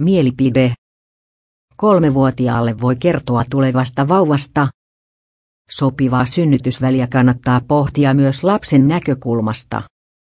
Mielipide. Kolmevuotiaalle voi kertoa tulevasta vauvasta. Sopivaa synnytysväliä kannattaa pohtia myös lapsen näkökulmasta.